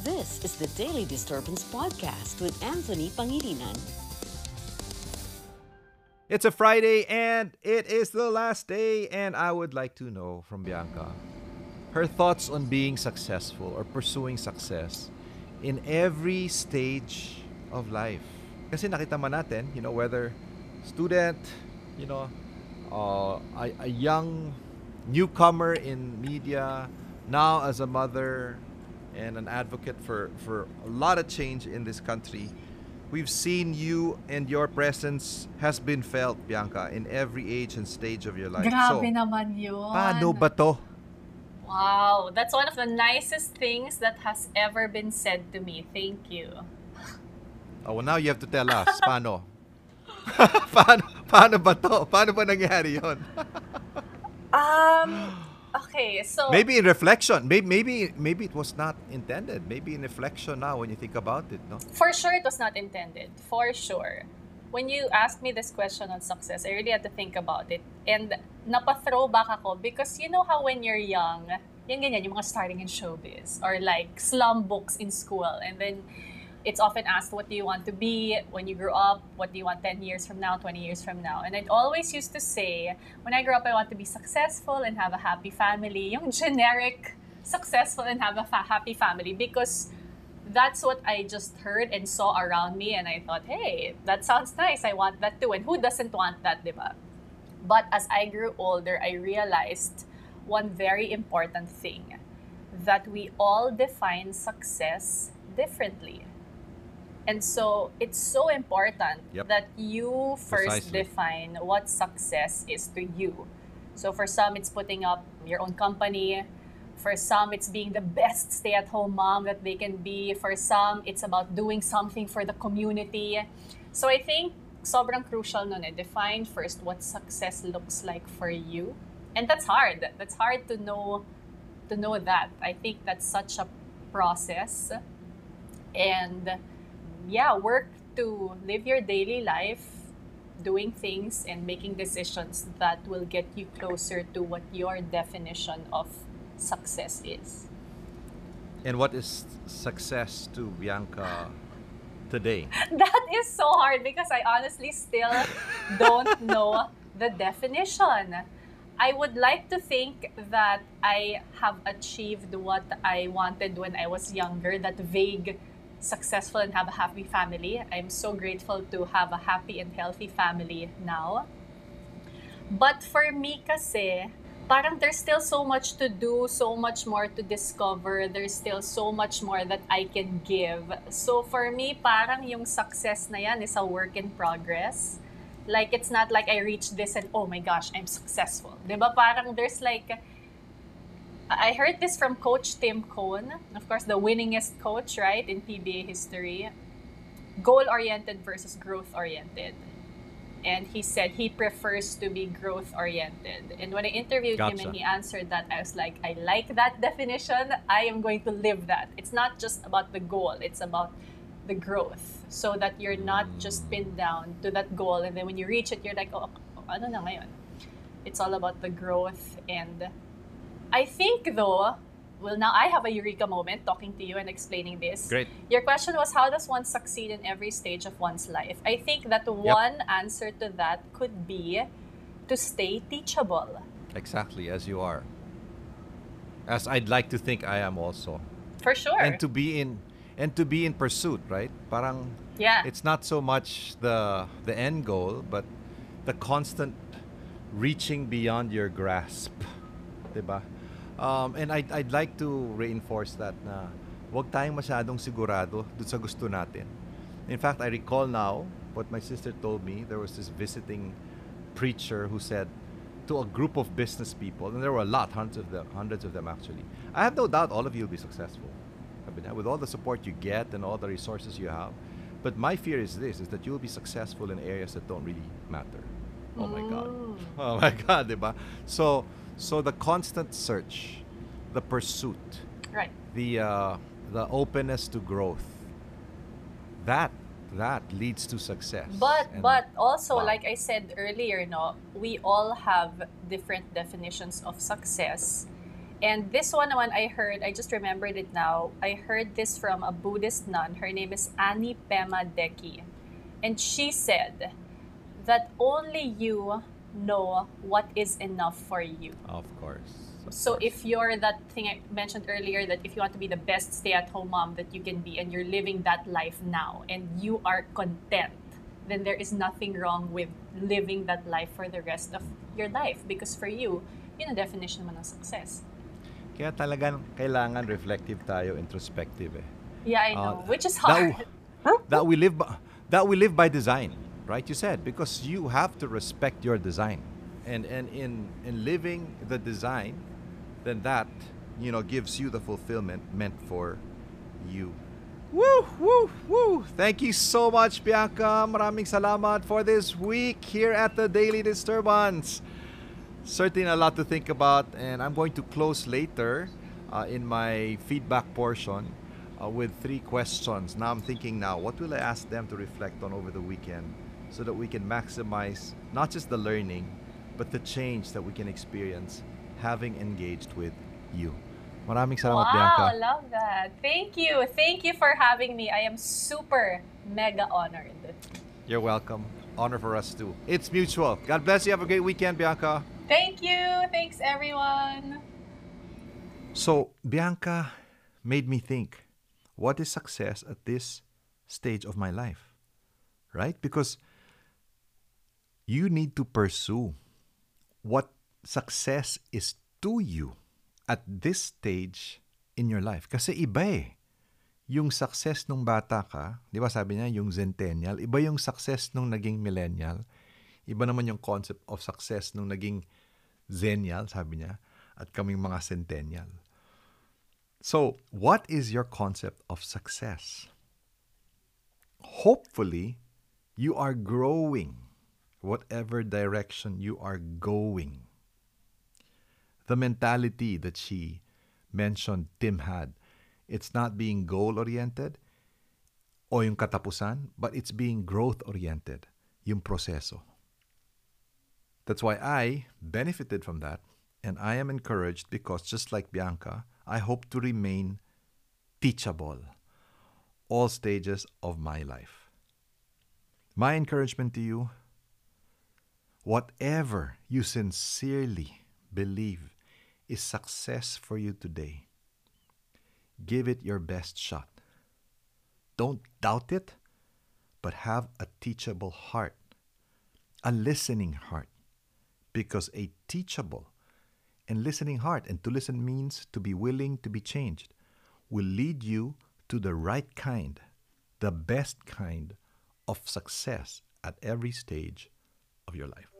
This is the Daily Disturbance Podcast with Anthony Pangilinan. It's a Friday and it is the last day, and I would like to know from Bianca her thoughts on being successful or pursuing success in every stage of life. Kasi nakita man natin, you know, whether student, you know, uh, a, a young newcomer in media, now as a mother and an advocate for, for a lot of change in this country, we've seen you and your presence has been felt, Bianca, in every age and stage of your life. Grabe so, naman yun. paano ba to? Wow, that's one of the nicest things that has ever been said to me. Thank you. Oh, well, now you have to tell us, paano? paano, paano ba to? Paano ba nangyari yon? Um, okay, so maybe in reflection. Maybe, maybe, maybe it was not intended. Maybe in reflection now when you think about it, no? for sure it was not intended. For sure. When you asked me this question on success, I really had to think about it. And napa-throwback ako because you know how when you're young, yung ganyan, yung mga starting in showbiz or like slum books in school and then it's often asked what do you want to be when you grow up? What do you want 10 years from now 20 years from now? And i'd always used to say when i grow up i want to be successful and have a happy family. Yung generic successful and have a fa- happy family because that's what i just heard and saw around me and i thought hey that sounds nice. I want that too. And who doesn't want that diba but as i grew older i realized one very important thing that we all define success differently and so it's so important Yep. that you first Precisely. define what success is to you. So for some, it's putting up your own company. For some, it's being the best stay at home mom that they can be. For some, it's about doing something for the community. So I think sobrang crucial nun eh. Define first what success looks like for you. And that's hard. That's hard to know to know that. I think that's such a process. And yeah, work to live your daily life, doing things and making decisions that will get you closer to what your definition of success is. And what is success to Bianca today? That is so hard because I honestly still don't know the definition. I would like to think that I have achieved what I wanted when I was younger, that vague, successful, and have a happy family. I'm so grateful to have a happy and healthy family now. But for me kasi, parang there's still so much to do, so much more to discover, there's still so much more that I can give. So for me, parang yung success na yan is a work in progress. Like, it's not like I reached this and, oh my gosh, I'm successful. Di ba? Parang there's like, I heard this from Coach Tim Cone, of course, the winningest coach, right, in PBA history. Goal oriented versus growth oriented. And he said he prefers to be growth oriented. And when I interviewed him and he answered that, I was like, I like that definition. I am going to live that. It's not just about the goal, it's about the growth. So that you're not mm. just pinned down to that goal. And then when you reach it, you're like, oh, oh, oh ano na ngayon? It's all about the growth and I think though, well now I have a eureka moment talking to you and explaining this. Great. Your question was how does one succeed in every stage of one's life? I think that one answer to that could be to stay teachable. Exactly as you are. As I'd like to think I am also. For sure. And to be in and to be in pursuit, right? Parang yeah. it's not so much the the end goal, but the constant reaching beyond your grasp. 'Di ba? Um, and I'd, I'd like to reinforce that na wag tayong masyadong sigurado dun sa gusto natin. In fact, I recall now what my sister told me. There was this visiting preacher who said to a group of business people, and there were a lot, hundreds of them, hundreds of them actually. I have no doubt all of you will be successful. I mean, with all the support you get and all the resources you have. But my fear is this: is that you'll be successful in areas that don't really matter. Oh my God. Mm. Oh my God, diba? So, so the constant search, the pursuit, Right. the uh, the openness to growth, that that leads to success. But And- but also wow. like I said earlier, no, we all have different definitions of success. And this one, one I heard, I just remembered it now. I heard this from a Buddhist nun. Her name is Annie Pema Deki. And she said that only you know what is enough for you. Of course. of So course. if you're that thing I mentioned earlier, that if you want to be the best stay-at-home mom that you can be, and you're living that life now, and you are content, then there is nothing wrong with living that life for the rest of your life. Because for you, yun ang definition mo ng success. Kaya talagang kailangan reflective tayo, introspective eh. Yeah, I Uh, know, which is that- hard. that we live by, that we live by design, right? You said because you have to respect your design, and and in in living the design, then that you know gives you the fulfillment meant for you. Woo, woo, woo! Thank you so much, Bianca. Maraming salamat for this week here at the Daily Disturbance. Certainly a lot to think about, and I'm going to close later uh, in my feedback portion uh, with three questions. Now I'm thinking now, what will I ask them to reflect on over the weekend so that we can maximize not just the learning, but the change that we can experience having engaged with you. Maraming salamat, wow, Bianca. love that. Thank you. Thank you for having me. I am super mega honored. You're welcome. Honor for us too. It's mutual. God bless you. Have a great weekend, Bianca. Thank you. Thanks, everyone. So, Bianca made me think what is success at this stage of my life? Right? Because you need to pursue what success is to you at this stage in your life. Kasi iba eh. Yung success nung bata ka, di ba sabi niya, yung centennial, iba yung success nung naging millennial, iba naman yung concept of success nung naging zennial, sabi niya, at kaming mga centennial. So, what is your concept of success? Hopefully, you are growing whatever direction you are going. The mentality that she mentioned Tim had, it's not being goal oriented o yung katapusan, but it's being growth oriented, yung proseso. That's why I benefited from that and I am encouraged because just like Bianca, I hope to remain teachable all stages of my life. My encouragement to you whatever you sincerely believe is success for you today, give it your best shot. Don't doubt it, but have a teachable heart, a listening heart, because a teachable and listening heart, and to listen means to be willing to be changed, will lead you to the right kind, the best kind of success at every stage of your life.